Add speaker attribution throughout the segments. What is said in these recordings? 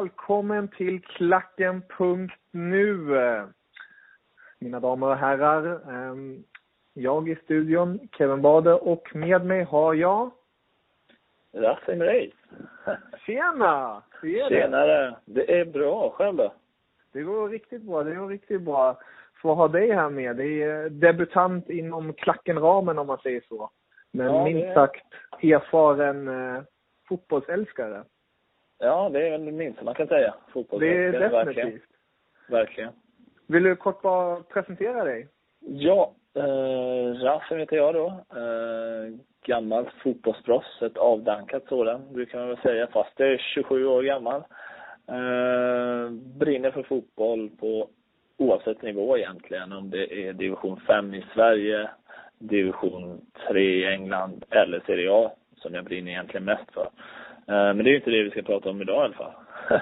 Speaker 1: Välkommen till Klacken.nu. Mina damer och herrar. ehm, Jag i studion, Kevin Bade och med mig har jag...
Speaker 2: Rasim Reis.
Speaker 1: Tjena!
Speaker 2: Tjenare. Det är bra. Själv då?
Speaker 1: Det går riktigt bra. Det går riktigt bra. Få ha dig här med. Det är debutant inom Klacken-ramen om man säger så. Men
Speaker 2: Ja,
Speaker 1: minst sagt erfaren eh, fotbollsälskare.
Speaker 2: Ja, det är det minsta man kan säga. Fotboll.
Speaker 1: Det är
Speaker 2: verkligen.
Speaker 1: definitivt.
Speaker 2: Verkligen.
Speaker 1: Vill du kort bara presentera dig?
Speaker 2: Ja, eh, Rasim heter jag då. Eh, gammalt fotbollsproffs. Ett avdankat sådant, brukar man väl säga. Fast jag är 27 år gammal. Eh, brinner för fotboll på oavsett nivå egentligen. Om det är division 5 i Sverige, division 3 i England eller Serie A som jag brinner egentligen mest för. Eh, men det är ju inte det vi ska prata om idag i alla fall.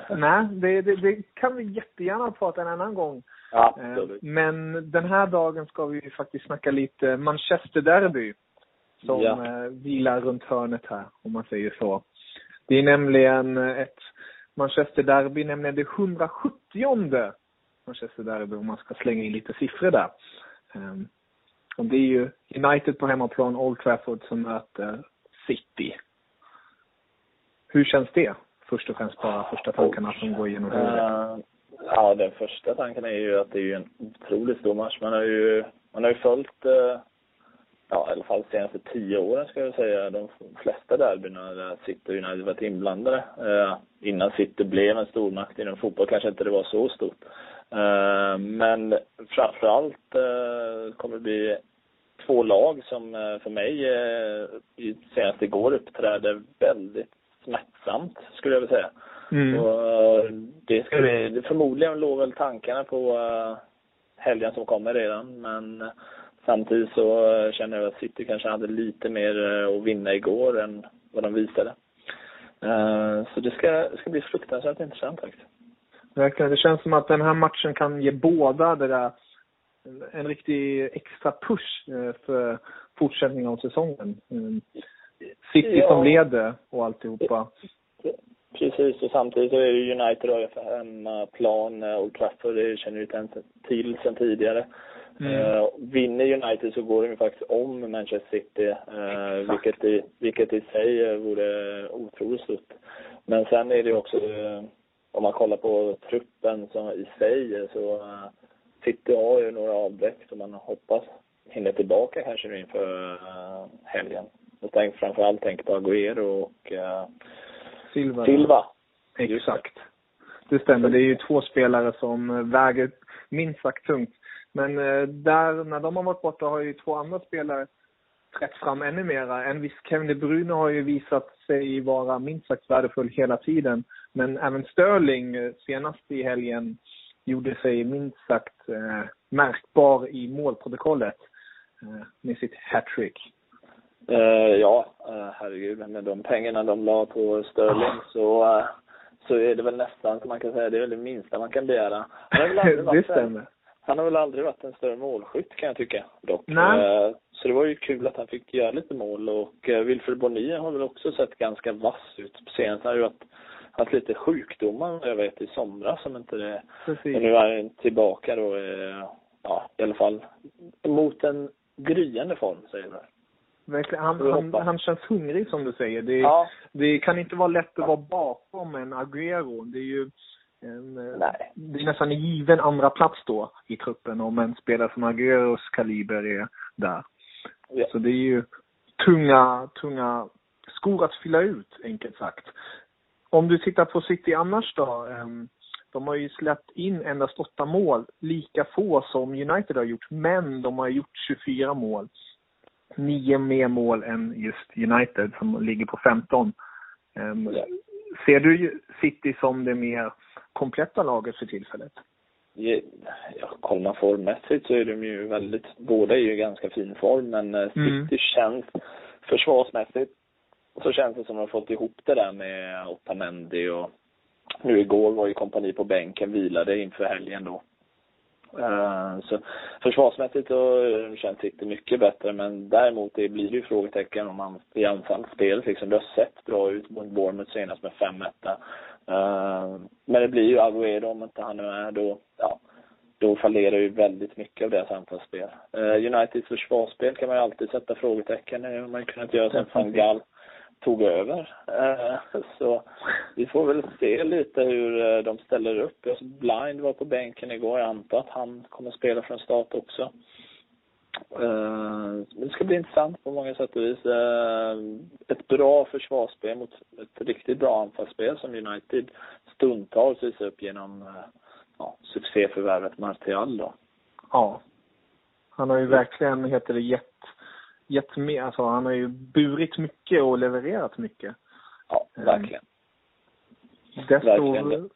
Speaker 1: Nej, det, det, det kan vi jättegärna prata en annan gång. Eh,
Speaker 2: Absolut.
Speaker 1: Men den här dagen ska vi ju faktiskt snacka lite Manchester Derby. Som
Speaker 2: Ja.
Speaker 1: eh, vilar runt hörnet här, om man säger så. Det är nämligen eh, ett Manchester Derby, nämligen det 170 Manchester Derby, om man ska slänga in lite siffror där. Ehm, Och det är ju United på hemmaplan, Old Trafford, som möter City. Hur känns det? Först och främst bara första tankarna som går igenom huvudet.
Speaker 2: Eh, ja, den första tanken är ju att det är ju en otroligt stor match. Man har ju, man har ju följt, eh, ja i alla fall de senaste tio åren ska jag säga, de flesta derbyna där City och United varit inblandade. Eh, innan City blev en stormakt inom fotboll kanske inte det var så stort. Eh, men framförallt eh, kommer det bli två lag som eh, för mig eh, senast igår uppträdde väldigt smärtsamt skulle jag vilja säga.
Speaker 1: Mm.
Speaker 2: Och eh, det ska det förmodligen låg väl tankarna på eh, helgen som kommer redan men eh, samtidigt så känner jag att City kanske hade lite mer att vinna igår än vad de visade. Så det ska, det ska bli fruktansvärt intressant faktiskt.
Speaker 1: Verkligen. Det känns som att den här matchen kan ge båda det där en, en riktig extra push för fortsättningen av säsongen. City
Speaker 2: Ja.
Speaker 1: som leder och alltihopa.
Speaker 2: Precis, och samtidigt så är det United då för hemmaplan, eh, Old Trafford, det känner vi inte till sen tidigare.
Speaker 1: Mm.
Speaker 2: Eh, vinner United så går de ju faktiskt om Manchester City,
Speaker 1: Exakt.
Speaker 2: vilket, i, vilket i sig vore otroligt stort. Men sen är det ju också, eh, om man kollar på truppen som i sig, så eh, City har ju några avbräck som man hoppas hinner tillbaka kanske nu inför eh, helgen. Jag tänker framförallt tänker på Agüero och eh,
Speaker 1: Silva.
Speaker 2: Silva.
Speaker 1: Exakt. Det stämmer. Det är ju två spelare som eh, väger minst sagt tungt. Men eh, där, när de har varit borta har ju två andra spelare trätt fram ännu mera. En viss Kevin De Bruyne har ju visat sig vara minst sagt värdefull hela tiden. Men även Sterling eh, senast i helgen gjorde sig minst sagt eh, märkbar i målprotokollet eh, med sitt hattrick.
Speaker 2: Uh, ja, uh, herregud. Med de pengarna de la på Sterling så, uh, så är det väl nästan som man kan säga, det är väl det minsta man kan begära. Han har väl aldrig varit,
Speaker 1: det stämmer.
Speaker 2: Han har väl aldrig varit en större målskytt kan jag tycka dock.
Speaker 1: Nej.
Speaker 2: Så det var ju kul att han fick göra lite mål och Wilfred Bonnier har väl också sett ganska vass ut. Senast har han ju varit haft lite sjukdomar jag vet i somras som inte det...
Speaker 1: Precis.
Speaker 2: Och nu är han tillbaka då, ja i alla fall mot en gryende form säger jag.
Speaker 1: Verkligen. Han, han, han känns hungrig som du säger. Det,
Speaker 2: ja.
Speaker 1: det kan inte vara lätt att vara bakom en Agüero. Det är ju en,
Speaker 2: Nej.
Speaker 1: det är nästan en given andra plats då i truppen om en spelare som Agüeros kaliber är där.
Speaker 2: Ja.
Speaker 1: Så det är ju tunga, tunga skor att fylla ut, enkelt sagt. Om du tittar på City annars då. Um, de har ju släppt in endast åtta mål, lika få som United har gjort, men de har gjort 24 mål. Nio mer mål än just United som ligger på 15. Um,
Speaker 2: Ja.
Speaker 1: Ser du City som det mer kompletta laget för tillfället?
Speaker 2: Ja, kollar man formmässigt så är de ju väldigt, båda är ju i ganska fin form men eh, City
Speaker 1: Mm.
Speaker 2: känns försvarsmässigt så känns det som att de har fått ihop det där med Otamendi och nu igår var ju kompani på bänken, vilade inför helgen då. Eh, Så försvarsmässigt så känns City mycket bättre men däremot det blir det ju frågetecken om man i anfallsspelet liksom. Det har sett bra ut mot Bournemouth senast med 5-1 Eh, Men det blir ju Agüero om inte han är med då, ja, då fallerar ju väldigt mycket av deras anfallsspel. Eh, Uniteds försvarsspel kan man ju alltid sätta frågetecken. Det har man ju kunnat göra sen van Gaal tog över. Eh, så vi får väl se lite hur eh, de ställer upp. Blind var på bänken igår. Jag antar att han kommer spela från start också. Eh, det ska bli intressant på många sätt och vis. Ett bra försvarsspel mot ett riktigt bra anfallsspel som United stundtals visar upp genom ja, succéförvärvet Martial då.
Speaker 1: Ja. Han har ju verkligen, heter det, gett, gett med, alltså han har ju burit mycket och levererat mycket.
Speaker 2: Ja,
Speaker 1: Mm.
Speaker 2: verkligen.
Speaker 1: Desto...
Speaker 2: Verkligen.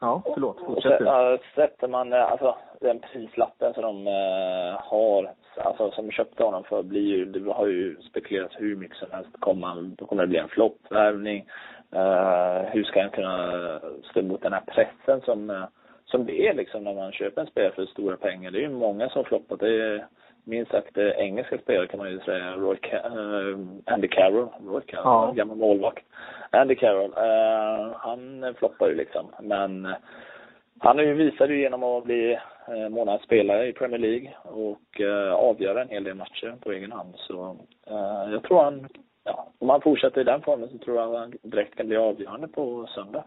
Speaker 1: Ja, förlåt. Fortsätt du.
Speaker 2: sätter man, eh, alltså den prislappen som de eh, har, alltså som köpte honom för blir ju, det har ju spekulerats hur mycket som helst. Kommer då kommer det bli en floppvärvning. Eh, hur ska han kunna stå emot den här pressen som, eh, som det är liksom när man köper en spelare för stora pengar. Det är ju många som floppat. Det är minst sagt eh, engelska spelare kan man ju säga. Roy Ca- eh, Andy Carroll, Roy Carroll,
Speaker 1: Ja.
Speaker 2: gammal målvakt. Andy Carroll, eh, han floppar ju liksom. Men han ju visat ju genom att bli eh, månadens spelare i Premier League och eh, avgöra en hel del matcher på egen hand. Så eh, jag tror han, ja, om han fortsätter i den formen så tror jag han direkt kan bli avgörande på söndag.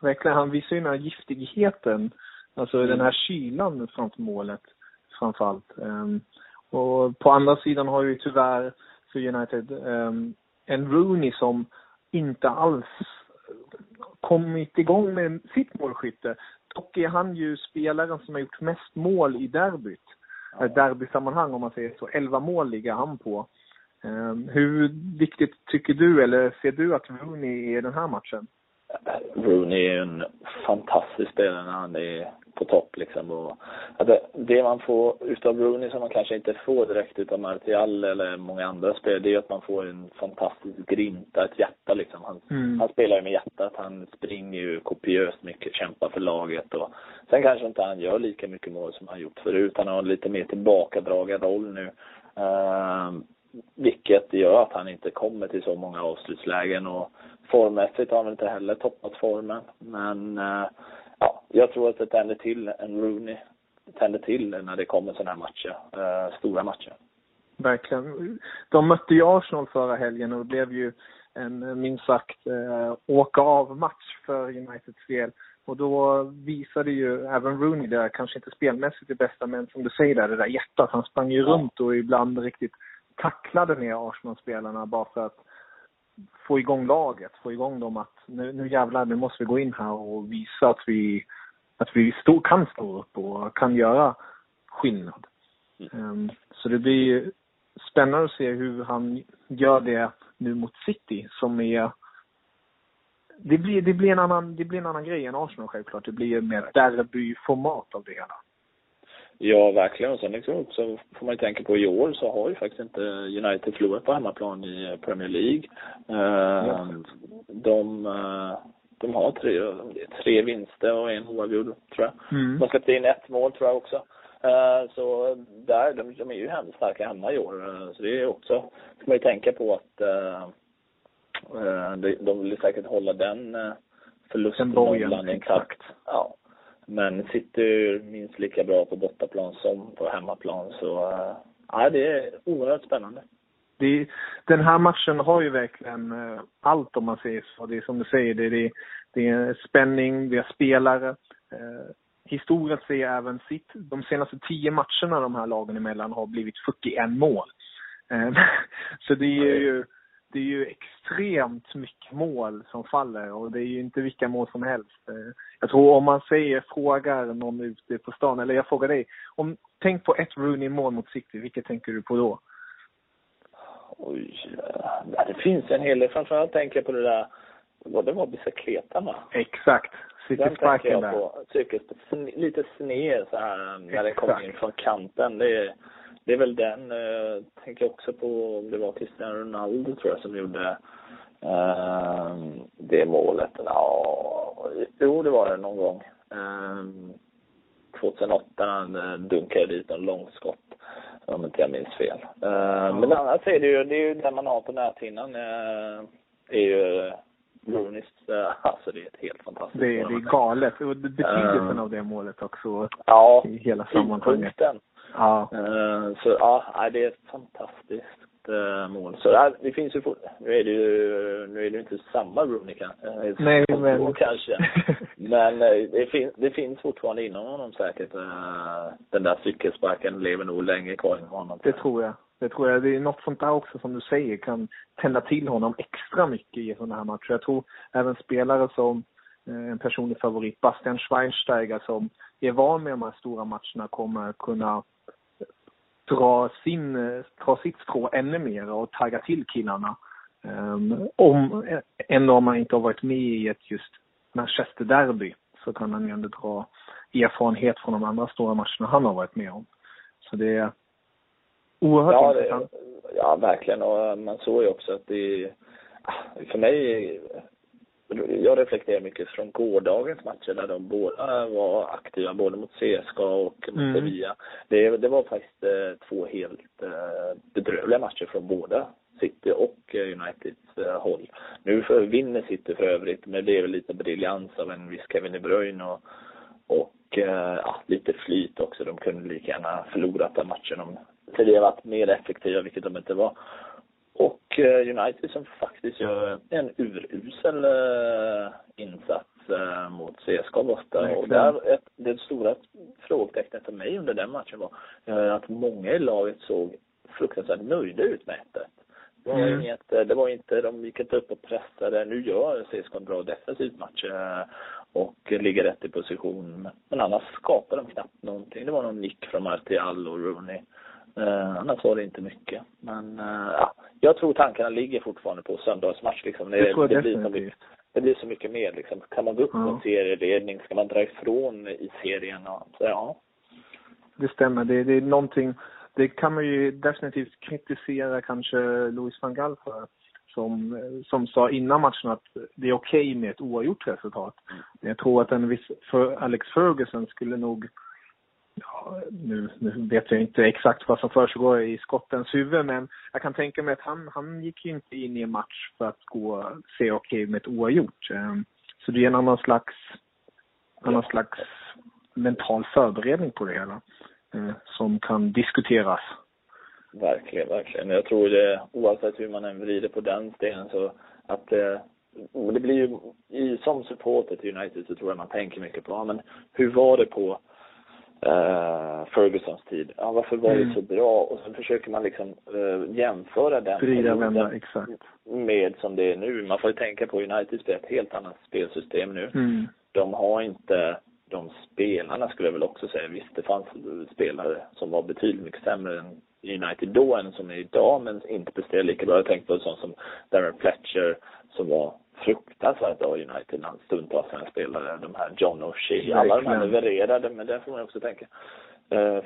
Speaker 1: Verkligen, han visar ju den här giftigheten. Alltså den här kylan framför målet framförallt. Um, och på andra sidan har ju tyvärr för United um, en Rooney som inte alls kommit igång med sitt målskytte. Dock är han ju spelaren som har gjort mest mål i derbyt. Ja. Derbysammanhang om man säger så. 11 mål ligger han på. Um, hur viktigt tycker du, eller ser du att Rooney är i den här matchen?
Speaker 2: Rooney är en fantastisk spelare när han är på topp liksom. Och det, det man får utav Rooney som man kanske inte får direkt utav Martial eller många andra spelare, det är att man får en fantastisk grinta, ett hjärta liksom. Han,
Speaker 1: Mm.
Speaker 2: han spelar ju med hjärtat, han springer ju kopiöst mycket, kämpar för laget och sen kanske inte han gör lika mycket mål som han gjort förut. Han har en lite mer tillbakadragen roll nu. Uh, vilket gör att han inte kommer till så många avslutslägen och formmässigt har han väl inte heller toppat formen. Men uh, ja, jag tror att det tänder till en Rooney tänder till när det kommer sådana här matcher, uh, stora matcher.
Speaker 1: Verkligen. De mötte ju Arsenal förra helgen och det blev ju en minst sagt eh, åka av match för Uniteds del. Och då visade ju även Rooney där, kanske inte spelmässigt det bästa, men som du säger där, det där hjärtat. Han sprang ju ja. runt och ibland riktigt tacklade ner Arsenal-spelarna bara för att få igång laget, få igång dem att nu, nu jävlar, nu måste vi gå in här och visa att vi, att vi stå, kan stå upp och kan göra skillnad. Mm. Um, så det blir spännande att se hur han gör det nu mot City som är det blir, det blir en annan, det blir en annan grej än Arsenal självklart. Det blir mer derbyformat av det hela.
Speaker 2: Ja, verkligen. Och sen liksom också får man ju tänka på i år så har ju faktiskt inte United förlorat på hemmaplan i Premier League. Uh, de, uh, de har tre, tre vinster och en oavgjord, tror jag. Mm. De har släppt in ett mål, tror jag också. Uh, så där, de, de är ju starka hemma i år. så det är också, ska man ju tänka på att de, vill säkert hålla den förlustnollan intakt. Ja. Men sitter minst lika bra på bortaplan som på hemmaplan. Så äh, ja, det är oerhört spännande.
Speaker 1: Det, den här matchen har ju verkligen äh, allt om man säger så. Det är som du säger, det, det, det är spänning, det är spelare. Eh, historiskt sett även sitt, de senaste tio matcherna de här lagen emellan har blivit 41 mål. Eh, så det är ju det är ju extremt mycket mål som faller och det är ju inte vilka mål som helst. Eh, jag tror om man säger, frågar någon ute på stan, eller jag frågar dig, om, tänk på ett Rooney-mål mot City, vilket tänker du på då?
Speaker 2: Oj, ja, det finns en hel del. Framförallt tänker jag på det där, vad det var, bicicletan va?
Speaker 1: Exakt. Cykelsparken där. På,
Speaker 2: cykel, lite sned så här när Exakt. den kommer in från kanten. Det är, det är väl den, eh, tänker jag också på, om det var Cristiano Ronaldo tror jag som gjorde eh, det målet. Ja, jo, det var det någon gång. Eh, 2008 när han dunkade dit en långskott, om inte jag minns fel. Eh, Men annars är det ju, det är ju den man har på näthinnan, eh, är ju Rooney's, eh, alltså det är ett helt fantastiskt
Speaker 1: det. Det är galet. Och betydelsen uh, av det målet också. Ja, i hela sammanhanget.
Speaker 2: Ja. Uh, så ja, det är ett fantastiskt uh, mål. Så det finns ju, nu är det ju, nu är det inte samma Rooney uh,
Speaker 1: Nej, men.
Speaker 2: kanske. men det, fin, det finns fortfarande inom honom säkert. den där cykelsparken lever nog länge kvar inom honom.
Speaker 1: Det tror jag. Det tror jag. Det är något sånt där också som du säger kan tända till honom extra mycket i sådana här matcher. Jag tror även spelare som en personlig favorit, Bastian Schweinsteiger som är van med de här stora matcherna kommer kunna dra, sin, dra sitt strå ännu mer och tagga till killarna. Um, om, ändå om man inte har varit med i ett just Manchester-derby så kan han ju ändå dra erfarenhet från de andra stora matcherna han har varit med om. Så det är oerhört ja, intressant. Det,
Speaker 2: ja, verkligen. Och man såg ju också att det, för mig jag reflekterar mycket från gårdagens matcher där de båda var aktiva, både mot CSKA och mot mm. Sevilla. Det, det var faktiskt eh, två helt eh, bedrövliga matcher från båda City och eh, Uniteds eh, håll. Nu för, vinner City för övrigt, men det är väl lite briljans av en viss Kevin De Bruyne och, och eh, ja, lite flyt också. De kunde lika gärna förlorat den matchen om Sevilla varit mer effektiva, vilket de inte var. Och eh, United som faktiskt gör en urusel eh, insats eh, mot CSKA borta. Och där, ett, det stora frågetecknet för mig under den matchen var att många i laget såg fruktansvärt nöjda ut med 1 det var, mm. inget, det var inte, de gick inte upp och pressade. Nu gör CSKA en bra defensiv match och ligger rätt i position. Men annars skapar de knappt någonting. Det var någon nick från Martial och Rooney. Eh, annars var det inte mycket. Men eh, ja, jag tror tankarna ligger fortfarande på söndagsmatch liksom. Det, det, det blir så mycket, det blir så mycket mer liksom. Kan man gå upp ja. en serieledning? Ska man dra ifrån i serien? Och, så, ja.
Speaker 1: Det stämmer. Det, det är någonting, det kan man ju definitivt kritisera kanske Louis van Gaal för. Som, som sa innan matchen att det är okej okay med ett oavgjort resultat. Mm. Jag tror att en viss, för Alex Ferguson skulle nog ja, nu, nu vet jag inte exakt vad som försiggår i skottens huvud, men jag kan tänka mig att han, han gick ju inte in i en match för att gå se okej med ett oavgjort. Ehm, så det är en annan slags, annan slags mental förberedning på det hela eh, som kan diskuteras.
Speaker 2: Verkligen, verkligen. Jag tror det, oavsett hur man än vrider på den stenen så att eh, det blir ju, som supporter till United så tror jag man tänker mycket på, ja, men hur var det på uh, Fergusons tid. Ja, varför var mm. det så bra? Och så försöker man liksom uh, jämföra den
Speaker 1: Frida vända, exakt.
Speaker 2: med som det är nu. Man får ju tänka på United spelar ett helt annat spelsystem nu. Mm. De har inte de spelarna skulle jag väl också säga. Visst, det fanns spelare som var betydligt mycket sämre än United då än som är idag, men inte presterar lika bra. Jag tänkte på sånt som Darren Fletcher som var fruktansvärt bra United när stundtals när spelare. De här John O'Shea, alla de här levererade, men det får man också tänka. Uh,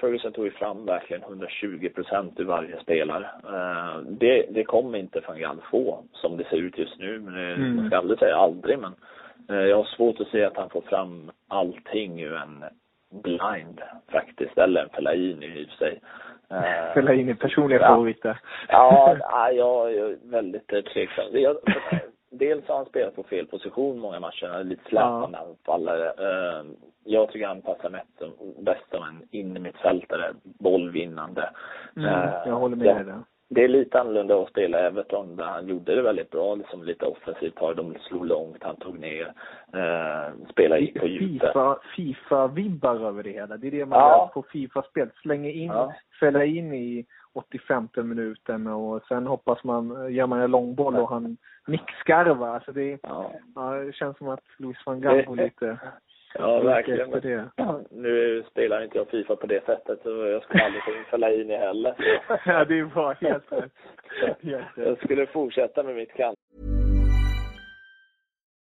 Speaker 2: Ferguson tog ju fram verkligen 120 procent ur varje spelare. Uh, det, det kommer inte van Gaal få som det ser ut just nu. Men det, mm. Man ska aldrig säga aldrig men uh, jag har svårt att se att han får fram allting ur en blind faktiskt. Eller en Fellaini i och för sig.
Speaker 1: Fellaini, personliga ja. favoriter.
Speaker 2: ja, jag är väldigt tveksam. Jag, dels har han spelat på fel position många matcher, lite släpande ja. anfallare. Eh, jag tycker han passar bäst som en innermittfältare, bollvinnande.
Speaker 1: Mm, jag håller med dig där.
Speaker 2: Det är lite annorlunda att spela Everton där han gjorde det väldigt bra, liksom lite offensivt. De slog långt, han tog ner, eh, spelade på djupet.
Speaker 1: FIFA, FIFA-vibbar över det hela. Det är det man ja. gör på FIFA-spel. Slänger in, ja. fälla in i 85 minuten och sen hoppas man, gör man en långboll och han nickskarvar. Alltså det, ja. ja. det känns som att Luis van Gaal går lite
Speaker 2: Ja, verkligen. Det. Nu spelar inte jag Fifa på det sättet så jag skulle aldrig få in Fellaini heller.
Speaker 1: ja, det är bra. Helt rätt.
Speaker 2: Jag skulle fortsätta med mitt kant.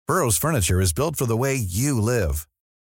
Speaker 3: Burrows furniture is built for the way you live.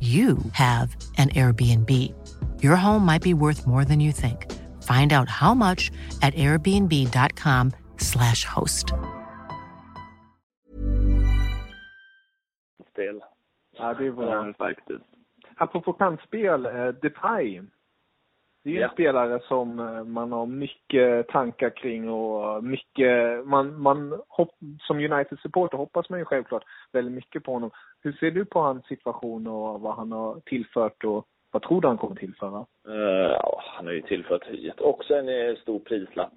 Speaker 4: you have an Airbnb. Your home might be worth more than you think. Find out how much at airbnb.com slash host.
Speaker 2: Spel.
Speaker 1: Ja, det är bra. faktiskt. Apropå kantspel, eh, Depay. Det är ju ja. en spelare som eh, man har mycket tankar kring och mycket, man, man hopp, som United-supporter hoppas man ju självklart väldigt mycket på honom. Hur ser du på hans situation och vad han har tillfört och vad tror du han kommer tillföra?
Speaker 2: Uh, ja, han har ju tillfört också en eh, stor prislapp,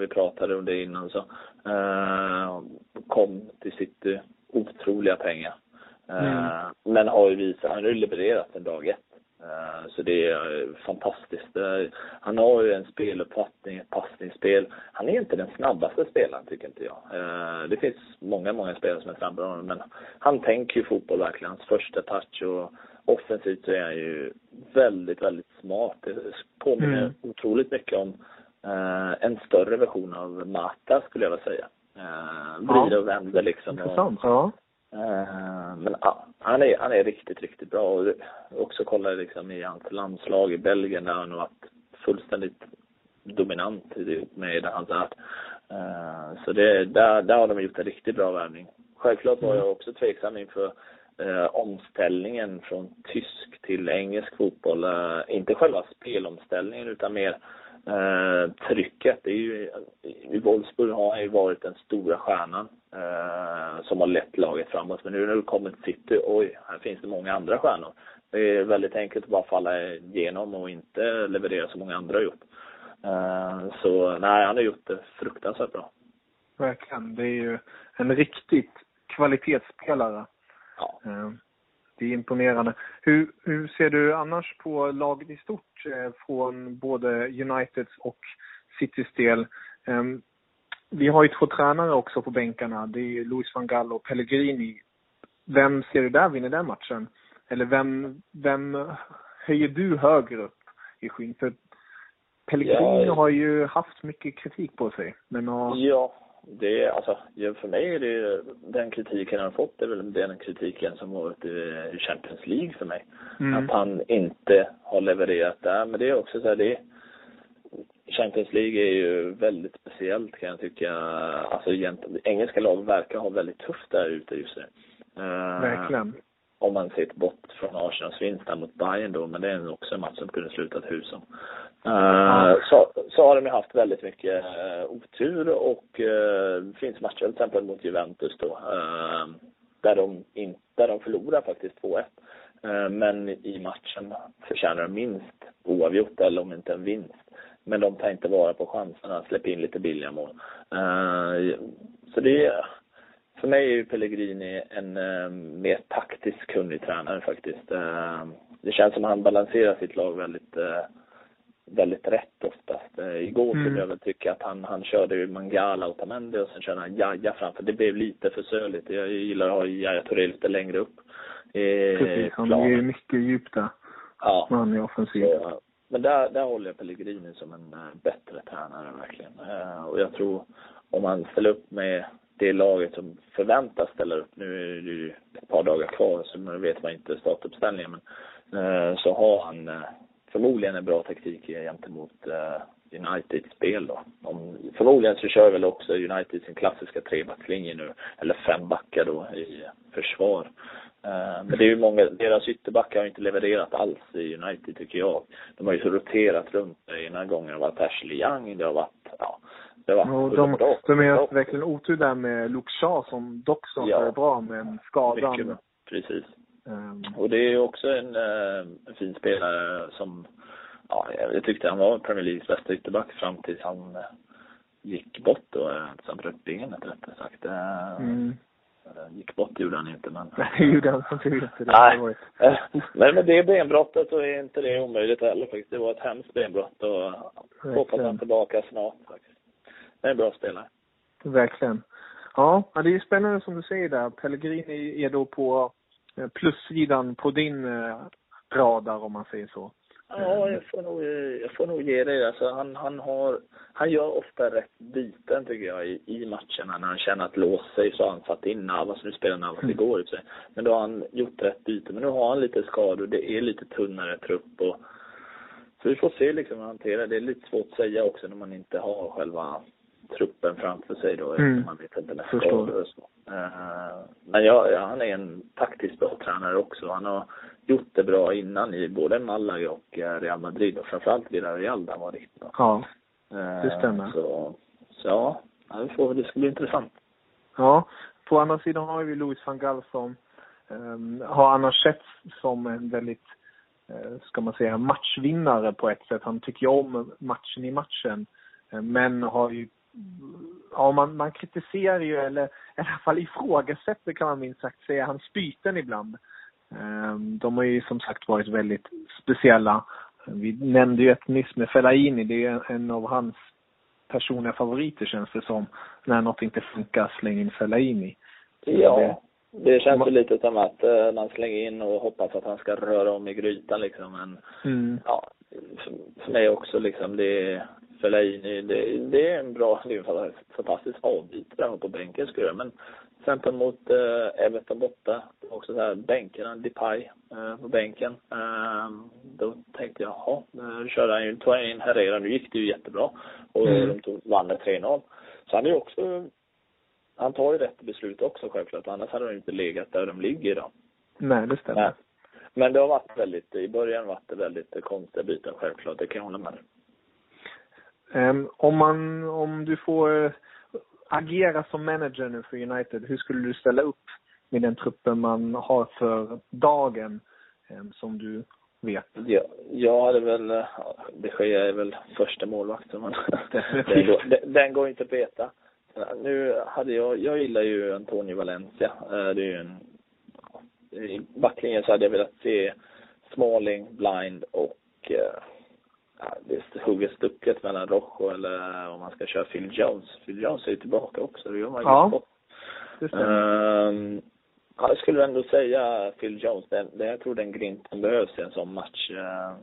Speaker 2: vi pratade om det innan så. Uh, kom till City, otroliga pengar. Uh, mm. Men har ju visat, han har ju levererat en dag ett. Eh, så det är eh, fantastiskt. Eh, han har ju en speluppfattning, ett passningsspel. Han är inte den snabbaste spelaren tycker inte jag. Det finns många, många spelare som är snabbare än honom men han tänker ju fotboll verkligen. Hans första touch och offensivt så är han ju väldigt, väldigt smart. Det påminner mm. otroligt mycket om en större version av Mata skulle jag vilja säga. Vrider och vänder liksom.
Speaker 1: Intressant, ja.
Speaker 2: Uh, men ja, han är, han är riktigt, riktigt bra. Och också kolla liksom i hans landslag i Belgien där han har varit fullständigt dominant med hans art. Uh, så det, där, där har de gjort en riktigt bra värvning. Självklart var jag också tveksam inför uh, omställningen från tysk till engelsk fotboll. Uh, inte själva spelomställningen utan mer Eh, trycket, det är ju, i Wolfsburg har han ju varit den stora stjärnan eh, som har lett laget framåt. Men nu när det kommer till City, oj, här finns det många andra stjärnor. Det är väldigt enkelt att bara falla igenom och inte leverera som många andra har gjort. Eh, så nej, han har gjort det fruktansvärt bra.
Speaker 1: Verkligen. Det är ju en riktigt kvalitetsspelare.
Speaker 2: Ja.
Speaker 1: Det är imponerande. Hur, hur ser du annars på laget i stort eh, från både Uniteds och Citys del? Eh, vi har ju två tränare också på bänkarna. Det är Luis van Gaal och Pellegrini. Vem ser du där vinner den matchen? Eller vem, vem höjer du högre upp i skyn? För Pellegrini ja, har ju haft mycket kritik på sig. Men har...
Speaker 2: Ja, det alltså, för mig är det den kritiken han har fått är väl den kritiken som varit i Champions League för mig. Mm. Att han inte har levererat där. Men det är också så här, det Champions League är ju väldigt speciellt kan jag tycka. Alltså engelska lag verkar ha väldigt tufft där ute just nu.
Speaker 1: Eh, Verkligen. Uh,
Speaker 2: om man sett bort från Arsenals vinst där mot Bayern då, men det är också en match som kunde slutat hur som. Uh, så, så har de ju haft väldigt mycket uh, otur och uh, det finns matcher till exempel mot Juventus då, där de inte, där de förlorar faktiskt 2-1. Men i matchen förtjänar de minst oavgjort eller om inte en vinst. Men de tar inte vara på chanserna, släpper in lite billiga mål. Så det är, för mig är ju Pellegrini en uh, mer taktiskt kunnig tränare faktiskt. Uh, det känns som att han balanserar sitt lag väldigt, uh, väldigt rätt oftast. igår mm. kunde jag väl tycka att han, han körde ju Mangala och Tamendi och sen körde han Jaja framför. Det blev lite för söligt. Jag gillar att ha Jaja Touré lite längre upp.
Speaker 1: Precis, han är ju mycket djup där. Ja. Han är offensiv. Så,
Speaker 2: men där, där håller jag Pellegrini som en bättre tränare verkligen. och jag tror om han ställer upp med det laget som förväntas ställa upp. Nu är det ju ett par dagar kvar så nu vet man inte startuppställningen men eh, så har han eh, förmodligen en bra taktik gentemot eh, Uniteds spel då. De, förmodligen så kör väl också United sin klassiska trebackslinje nu, eller fem backar då i försvar. Eh, men det är ju många, deras ytterbackar har inte levererat alls i United tycker jag. De har ju så roterat runt. Ena gången har det varit Ashley Young, det har varit, ja,
Speaker 1: det var ja, de, bra. de bra. verkligen otur där med Luke Shaw som dock som ja. är bra men skadan.
Speaker 2: Precis. Um. Och det är också en, eh, en fin spelare som, ja, jag tyckte han var Premier Leagues bästa ytterback fram tills han eh, gick bort då, han bröt benet rättare sagt. Mm. Gick bort gjorde han inte men.
Speaker 1: Det gjorde han inte.
Speaker 2: Nej. Men med det benbrottet så är inte det omöjligt heller faktiskt. Det var ett hemskt benbrott och hoppas han tillbaka snart faktiskt är en bra spelare.
Speaker 1: Verkligen. Ja, det är spännande som du säger där. Pellegrini är då på eh, plussidan på din eh, radar om man säger så.
Speaker 2: Ja, jag får nog, jag får nog ge dig det. Alltså, han, han, har, han gör ofta rätt byten tycker jag i, i matcherna. När han känner att lås sig så har han satt in Navas. Nu spelar Navas mm. igår i sig. Men då har han gjort rätt byte. Men nu har han lite skador. Det är lite tunnare trupp och så vi får se liksom hur han hanterar det. Det är lite svårt att säga också när man inte har själva truppen framför sig då. Mm. Man vet inte med skador och så. Uh, men ja, ja, han är en taktiskt bra tränare också. Han har gjort det bra innan i både Malaga och eh, Real Madrid och framförallt Villarreal där han var riktigt bra.
Speaker 1: Ja, det eh, stämmer. Uh,
Speaker 2: så, så ja, vi får, det ska bli intressant.
Speaker 1: Ja, på andra sidan har vi Louis van Gaal som um, har annars sett som en väldigt, ska man säga, matchvinnare på ett sätt. Han tycker ju om matchen i matchen. Men har ju ja, man, man kritiserar ju, eller i alla fall ifrågasätter kan man minst sagt säga, hans byten ibland. Ehm, de har ju som sagt varit väldigt speciella. Vi nämnde ju ett nyss med Fellaini, det är en av hans personliga favoriter känns det som. När något inte funkar, släng in Fellaini.
Speaker 2: Ja, det känns ju lite som att uh, man slänger in och hoppas att han ska röra om i grytan liksom. Men mm. ja, för mig också liksom, det Fellaini, det, det är en bra, det är en fantastisk avbytare på bänken skulle jag Men till exempel mot eh, Everton borta, också så här bänken, Depay eh, på bänken. Eh, då tänkte jag, jaha, nu körde han ju, tog han in Herrera, nu gick det ju jättebra. Och mm. de tog, vann med 3-0. Så han är ju också, han tar ju rätt beslut också självklart, annars hade de inte legat där de ligger idag.
Speaker 1: Nej, det stämmer. Men,
Speaker 2: men det har varit väldigt, i början var det väldigt konstiga byten självklart, det kan jag hålla med
Speaker 1: Um, om man, om du får uh, agera som manager nu för United, hur skulle du ställa upp med den truppen man har för dagen um, som du vet?
Speaker 2: Ja, jag hade väl, eh, det sker är väl första målvakten men den, går, den, den går inte att peta. Nu hade jag, jag gillar ju Antonio Valencia. Eh, det är ju en, i backlinjen så hade jag velat se Smalling, Blind och det hugger stucket mellan Rojo eller om man ska köra Phil Jones. Phil Jones är ju tillbaka också, det gör man ju ja. Um, ja, jag skulle ändå säga Phil Jones. Den, den, jag tror den grinten behövs i en sån match. Uh,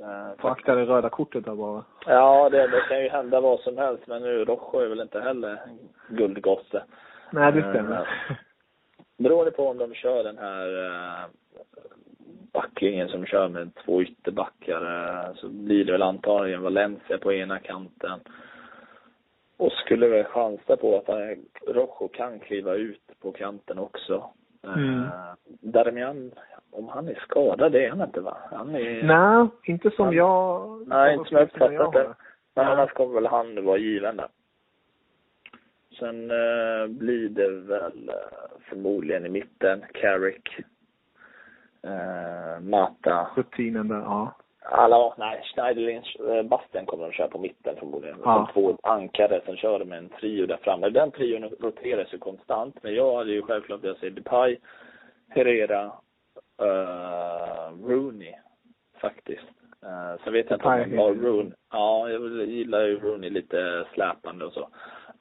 Speaker 2: Eh,
Speaker 1: Får akta det röda kortet där bara.
Speaker 2: Ja, det, det kan ju hända vad som helst, men nu Rojo är väl inte heller guldgosse.
Speaker 1: Nej, det
Speaker 2: Eh,
Speaker 1: stämmer.
Speaker 2: Beroende på om de kör den här eh, backlinjen som kör med två ytterbackar eh, så blir det väl antagligen Valencia på ena kanten. Och skulle väl chansa på att eh, Rojo kan kliva ut på kanten också. Eh,
Speaker 1: Mm.
Speaker 2: Darmian, om han är skadad, det är han inte va? Han är...
Speaker 1: Nej, inte som
Speaker 2: Han-
Speaker 1: jag...
Speaker 2: Nej, inte som jag uppfattat det. Men annars kommer väl han vara given där. Sen eh, blir det väl eh, förmodligen i mitten, Carrick, eh, Mata.
Speaker 1: Rutinen där, ja.
Speaker 2: Alla, nej, Schneiderlin, eh, Bastian kommer de köra på mitten förmodligen.
Speaker 1: Ja.
Speaker 2: De två ankare som kör de med en trio där framme. Den trion roterar sig konstant. Men jag hade ju självklart velat se Depay, Herrera, uh, Rooney faktiskt. Uh, sen vet jag inte om har
Speaker 1: heter-
Speaker 2: Rooney. Ja, jag gillar ju Rooney lite släpande och så.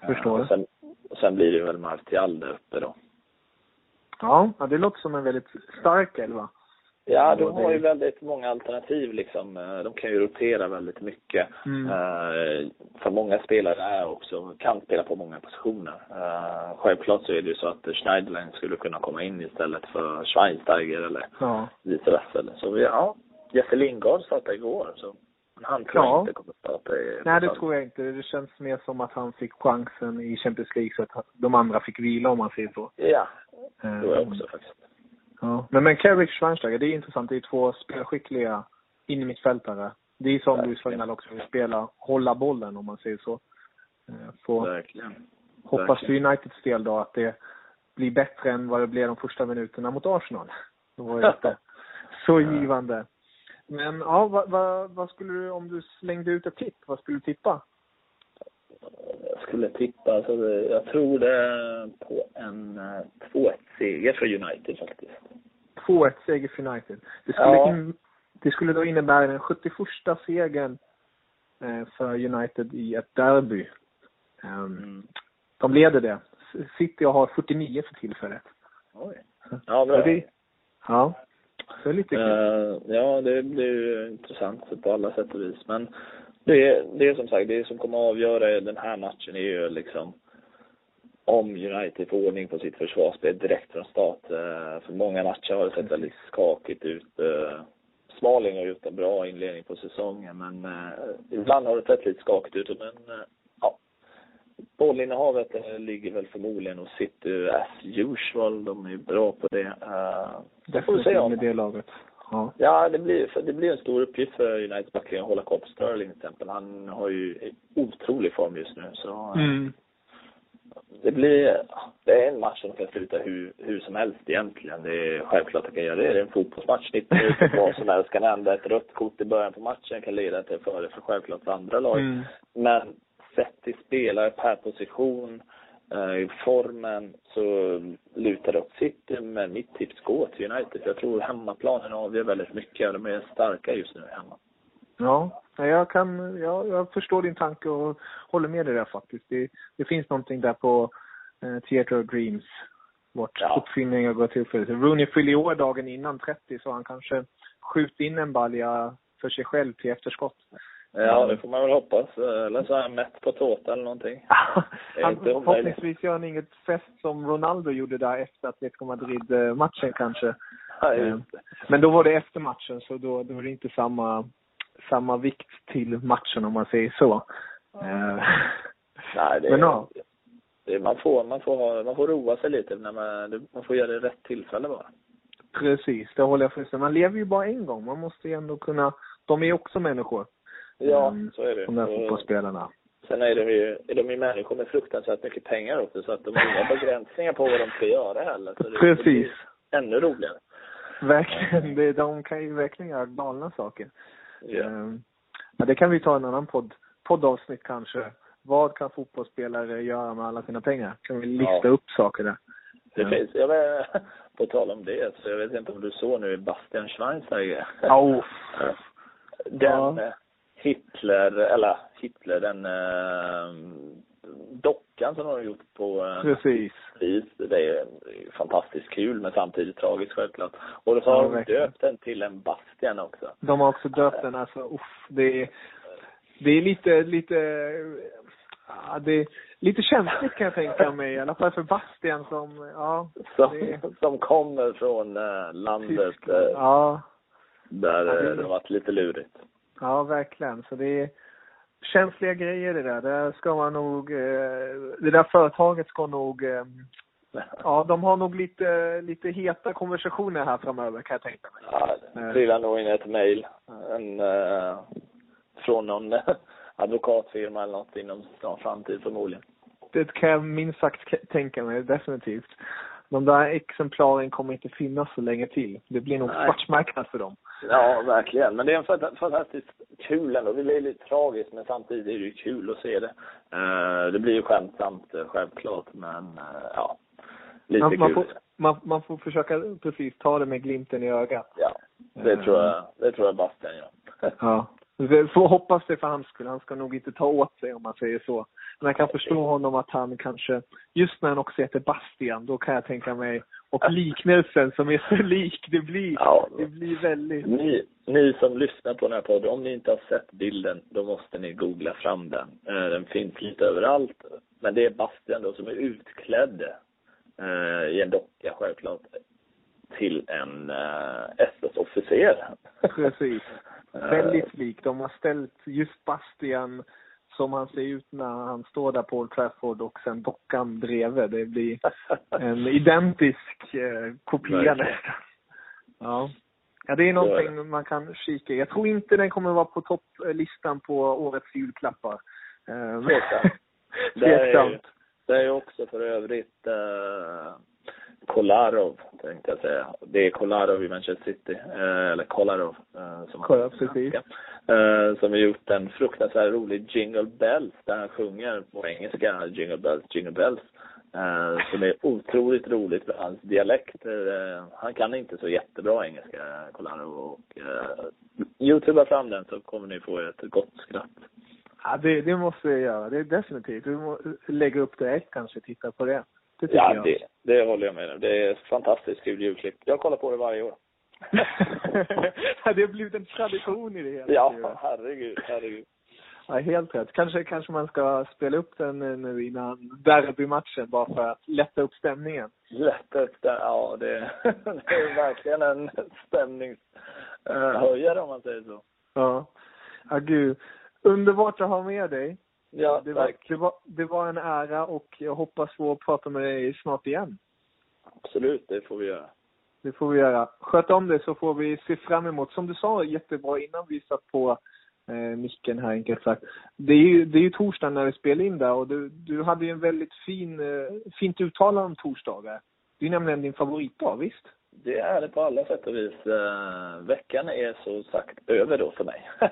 Speaker 1: Förstår.
Speaker 2: och sen, och sen blir det väl Martial där uppe då.
Speaker 1: Ja, det låter som en väldigt stark elva.
Speaker 2: Ja, de har ju väldigt många alternativ liksom. Eh, De kan ju rotera väldigt mycket.
Speaker 1: Mm.
Speaker 2: Eh, För många spelare är också, kan spela på många positioner. Eh, Självklart så är det ju så att Schneiderlin skulle kunna komma in istället för Schweinsteiger eller
Speaker 1: Ja.
Speaker 2: vice versa. Så ja, Jesse Lingard startade igår så han tror
Speaker 1: Ja.
Speaker 2: inte kommer starta i
Speaker 1: Nej, det tror jag inte. Det känns mer som att han fick chansen i Champions League så att de andra fick vila om man säger så.
Speaker 2: Ja, det
Speaker 1: Eh,
Speaker 2: tror jag också faktiskt.
Speaker 1: Ja. Men, men Carrick Schweinsteiger, det är intressant. Det är två spelskickliga innermittfältare. Det är som Luis. Fagnall också vill spela, hålla bollen om man säger så. Eh, Får
Speaker 2: Verkligen.
Speaker 1: hoppas för. Uniteds del då att det blir bättre än vad det blev de första minuterna mot Arsenal. Det var ju inte så givande. Men ja, vad, vad, vad skulle du, om du slängde ut ett tipp, vad skulle du tippa?
Speaker 2: Jag skulle tippa, alltså, jag tror det på en eh, 2-1-seger för United faktiskt.
Speaker 1: 2-1 seger för United. Det skulle,
Speaker 2: Ja.
Speaker 1: in, det skulle då innebära den 71 segern eh, för United i ett derby. Ehm,
Speaker 2: Mm.
Speaker 1: De leder det. City har 49 för tillfället.
Speaker 2: Oj. Ja, bra.
Speaker 1: Det, ja, så lite kul.
Speaker 2: Eh, ja, det blir ju intressant på alla sätt och vis. Men det är, det är som sagt, det som kommer att avgöra den här matchen är ju liksom om United får ordning på sitt försvarsspel direkt från start. Eh, För många matcher har det sett väldigt skakigt ut. Eh, Smalling har gjort en bra inledning på säsongen, men eh, ibland har det sett lite skakigt ut. Men ja, bollinnehavet eh, ligger väl förmodligen hos City as usual. De är bra på det. Så får vi se om
Speaker 1: det laget. Ja.
Speaker 2: Ja, det blir, för det blir en stor uppgift för Uniteds backlinje att hålla koll på Sterling till exempel. Han har ju otrolig form just nu. Så eh,
Speaker 1: Mm.
Speaker 2: det blir, det är en match som kan sluta hur, hur som helst egentligen. Det är självklart att kan göra det. Det är en fotbollsmatch, 90 minuter, vad som helst kan hända. Ett rött kort i början på matchen kan leda till före för självklart för andra lag.
Speaker 1: Mm.
Speaker 2: Men sett till spelare per position, i formen, så lutar det åt City. Men mitt tips går till United. Jag tror hemmaplanen avgör väldigt mycket. De är starka just nu hemma.
Speaker 1: Ja, ja, jag kan, jag, jag förstår din tanke och håller med dig där faktiskt. Det, det finns någonting där på eh, Theatre of Dreams. Vårt
Speaker 2: Ja.
Speaker 1: uppfinning gått tillfälle. Rooney fyller i år dagen innan 30 så han kanske skjuter in en balja för sig själv till efterskott.
Speaker 2: Ja, det får man väl hoppas. Eller så är han mätt på tårta eller någonting.
Speaker 1: Han, förhoppningsvis gör han inget fest som Ronaldo gjorde där efter Atletico Madrid-matchen kanske.
Speaker 2: Ja,
Speaker 1: Eh,
Speaker 2: det.
Speaker 1: Men då var det efter matchen så då, då är det inte samma, samma vikt till matchen om man säger så. Eh,
Speaker 2: Nej, det,
Speaker 1: Men ja.
Speaker 2: det, man, får, man, får ha, man får roa sig lite. När man, man får göra det rätt tillfälle bara.
Speaker 1: Precis, det håller jag fullständigt Man lever ju bara en gång. Man måste ju ändå kunna, de är ju också människor.
Speaker 2: Ja,
Speaker 1: Mm,
Speaker 2: så är det.
Speaker 1: De där fotbollsspelarna.
Speaker 2: Sen är de ju, är de ju människor med fruktansvärt mycket pengar också, så att de har inga begränsningar på vad de ska göra heller. Så det,
Speaker 1: Precis.
Speaker 2: Det ännu roligare.
Speaker 1: Verkligen, det, de kan ju verkligen göra galna saker.
Speaker 2: Ja.
Speaker 1: Ja, det kan vi ta en annan podd, poddavsnitt kanske. Vad kan fotbollsspelare göra med alla sina pengar? Kan vi lista
Speaker 2: Ja.
Speaker 1: upp saker där?
Speaker 2: Det finns, jag vet, på tal om det, så jag vet inte om du såg nu Bastian Schweinsteiger.
Speaker 1: Oh.
Speaker 2: Den
Speaker 1: Ja.
Speaker 2: Hitler, eller Hitler, den eh, dockan som de har gjort på eh,
Speaker 1: Precis.
Speaker 2: pris, det är fantastiskt kul men samtidigt tragiskt självklart. Och så har
Speaker 1: Ja,
Speaker 2: de
Speaker 1: verkligen.
Speaker 2: döpt den till en Bastian också.
Speaker 1: De har också döpt den, alltså uff, det är, det är lite, lite, ja, det är lite känsligt kan jag tänka mig, i alla fall för Bastian som, ja,
Speaker 2: Som,
Speaker 1: det,
Speaker 2: som kommer från eh, landet eh,
Speaker 1: Ja,
Speaker 2: där
Speaker 1: Ja, det-
Speaker 2: det har varit lite lurigt.
Speaker 1: Ja verkligen. Så det är känsliga grejer det där. Där ska man nog, eh, det där företaget ska nog, eh, ja de har nog lite, lite heta konversationer här framöver kan jag tänka mig.
Speaker 2: Ja, det trillar nog in ett mejl eh, från någon advokatfirma eller något inom snar framtid förmodligen.
Speaker 1: Det kan jag minst sagt tänka mig, definitivt. De där exemplaren kommer inte finnas så länge till. Det blir nog svartmarknad för dem.
Speaker 2: Ja, verkligen. Men det är en fant- fantastiskt kul ändå. Det blir lite tragiskt, men samtidigt är det ju kul att se det. Eh, det blir ju skämtsamt, eh, självklart, men eh, ja, lite
Speaker 1: Man, man,
Speaker 2: kul.
Speaker 1: får, man, man får försöka precis ta det med glimten i ögat.
Speaker 2: Ja, det tror jag, det tror jag Bastian gör.
Speaker 1: Ja. Får hoppas det för hans skull. Han ska nog inte ta åt sig om man säger så. Men jag kan förstå honom att han kanske, just när han också heter Bastian, då kan jag tänka mig, och liknelsen som är så lik, det blir,
Speaker 2: Ja.
Speaker 1: det blir väldigt,
Speaker 2: Ni, ni som lyssnar på den här podden, om ni inte har sett bilden, då måste ni googla fram den. Eh, den finns lite överallt. Men det är Bastian då som är utklädd eh, i en docka, självklart, till en eh, SS-officer.
Speaker 1: precis.
Speaker 2: Eh,
Speaker 1: Väldigt lik. De har ställt just Bastian som han ser ut när han står där på Old Trafford och sen dockan bredvid. Det blir en identisk eh, kopia nästan. Ja. Ja, det är någonting man kan kika i. Jag tror inte den kommer vara på topplistan på årets julklappar. Eh,
Speaker 2: Tveksamt. Det är,
Speaker 1: Tveksamt.
Speaker 2: det är också för övrigt eh, Kolarov, tänkte jag säga. Det är Kolarov i Manchester City, eh, eller Kolarov eh, som
Speaker 1: Kolarov, precis.
Speaker 2: Eh, som har gjort en fruktansvärt rolig Jingle Bells där han sjunger på engelska Jingle Bells, Jingle Bells. Som är otroligt roligt för hans dialekt. Han kan inte så jättebra engelska, Kolarov. Och eh, youtuba fram den så kommer ni få ett gott skratt.
Speaker 1: Ja, det, det måste jag göra. Det är definitivt. Du må lägga upp direkt kanske, titta på det. Det
Speaker 2: Ja,
Speaker 1: jag.
Speaker 2: det, det håller jag med om. Det är ett fantastiskt kul julklipp. Jag kollar på det varje år.
Speaker 1: det har blivit en tradition i det hela.
Speaker 2: Ja, herregud, herregud.
Speaker 1: Ja, helt rätt. Kanske, kanske man ska spela upp den eh, nu innan derbymatchen bara för att lätta upp stämningen.
Speaker 2: Lätt upp där. Ja, det, det är verkligen en stämningshöjare om man säger så.
Speaker 1: Ja. Ja, gud. Underbart att ha med dig.
Speaker 2: Ja,
Speaker 1: Det var, det, var, det var en ära och jag hoppas få prata med dig snart igen.
Speaker 2: Absolut, det får vi göra.
Speaker 1: Det får vi göra. Sköt om det så får vi se fram emot. Som du sa jättebra innan vi satt på eh, micken här enkelt sagt. Det är ju, det är ju torsdag när vi spelar in där och du, du hade ju en väldigt fin, eh, fint uttalande om torsdagar. Det är nämligen din favoritdag, visst?
Speaker 2: Det är det på alla sätt och vis. Eh, veckan är så sagt över då för mig.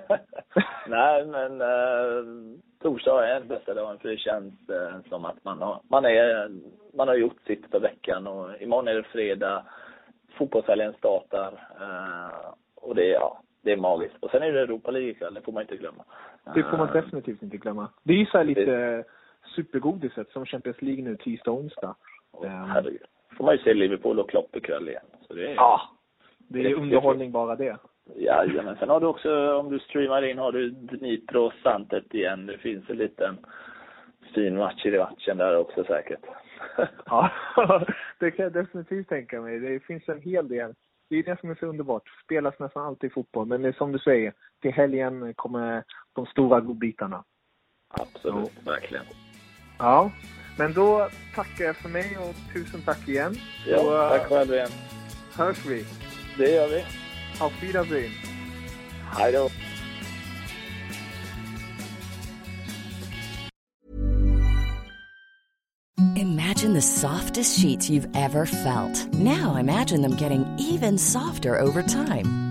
Speaker 2: Nej, men eh, torsdag är den bästa dagen för det känns eh, som att man har, man, är, man har gjort sitt för veckan och imorgon är det fredag. Fotbollshelgen startar eh, och det är, ja, det är magiskt. Och sen är det Europa League ikväll, det får man inte glömma.
Speaker 1: Det får man
Speaker 2: Eh,
Speaker 1: definitivt inte glömma. Det är ju så här lite eh, supergodiset som Champions League nu tisdag och onsdag. Ehm,
Speaker 2: Herregud. Får man ju se Liverpool och Klopp ikväll igen. Så det är,
Speaker 1: Ja. Det är
Speaker 2: Det-
Speaker 1: underhållning bara det.
Speaker 2: Jajamän. Sen har du också, om du streamar in, har du Dnipro Santet igen. Det finns en liten fin match i matchen där också säkert.
Speaker 1: Ja, det kan jag definitivt tänka mig. Det finns en hel del. Det är det som är så underbart. Spelas nästan alltid fotboll. Men det är som du säger, till helgen kommer de stora godbitarna.
Speaker 2: Absolut, verkligen.
Speaker 1: Ja, men då tackar jag för mig och tusen tack igen.
Speaker 2: Ja,
Speaker 1: Så, eh,
Speaker 2: tack själv igen.
Speaker 1: hörs vi.
Speaker 2: Det gör vi.
Speaker 1: Auf Wiedersehen.
Speaker 2: Hej då.
Speaker 5: Imagine the softest sheets you've ever felt. Now imagine them getting even softer over time.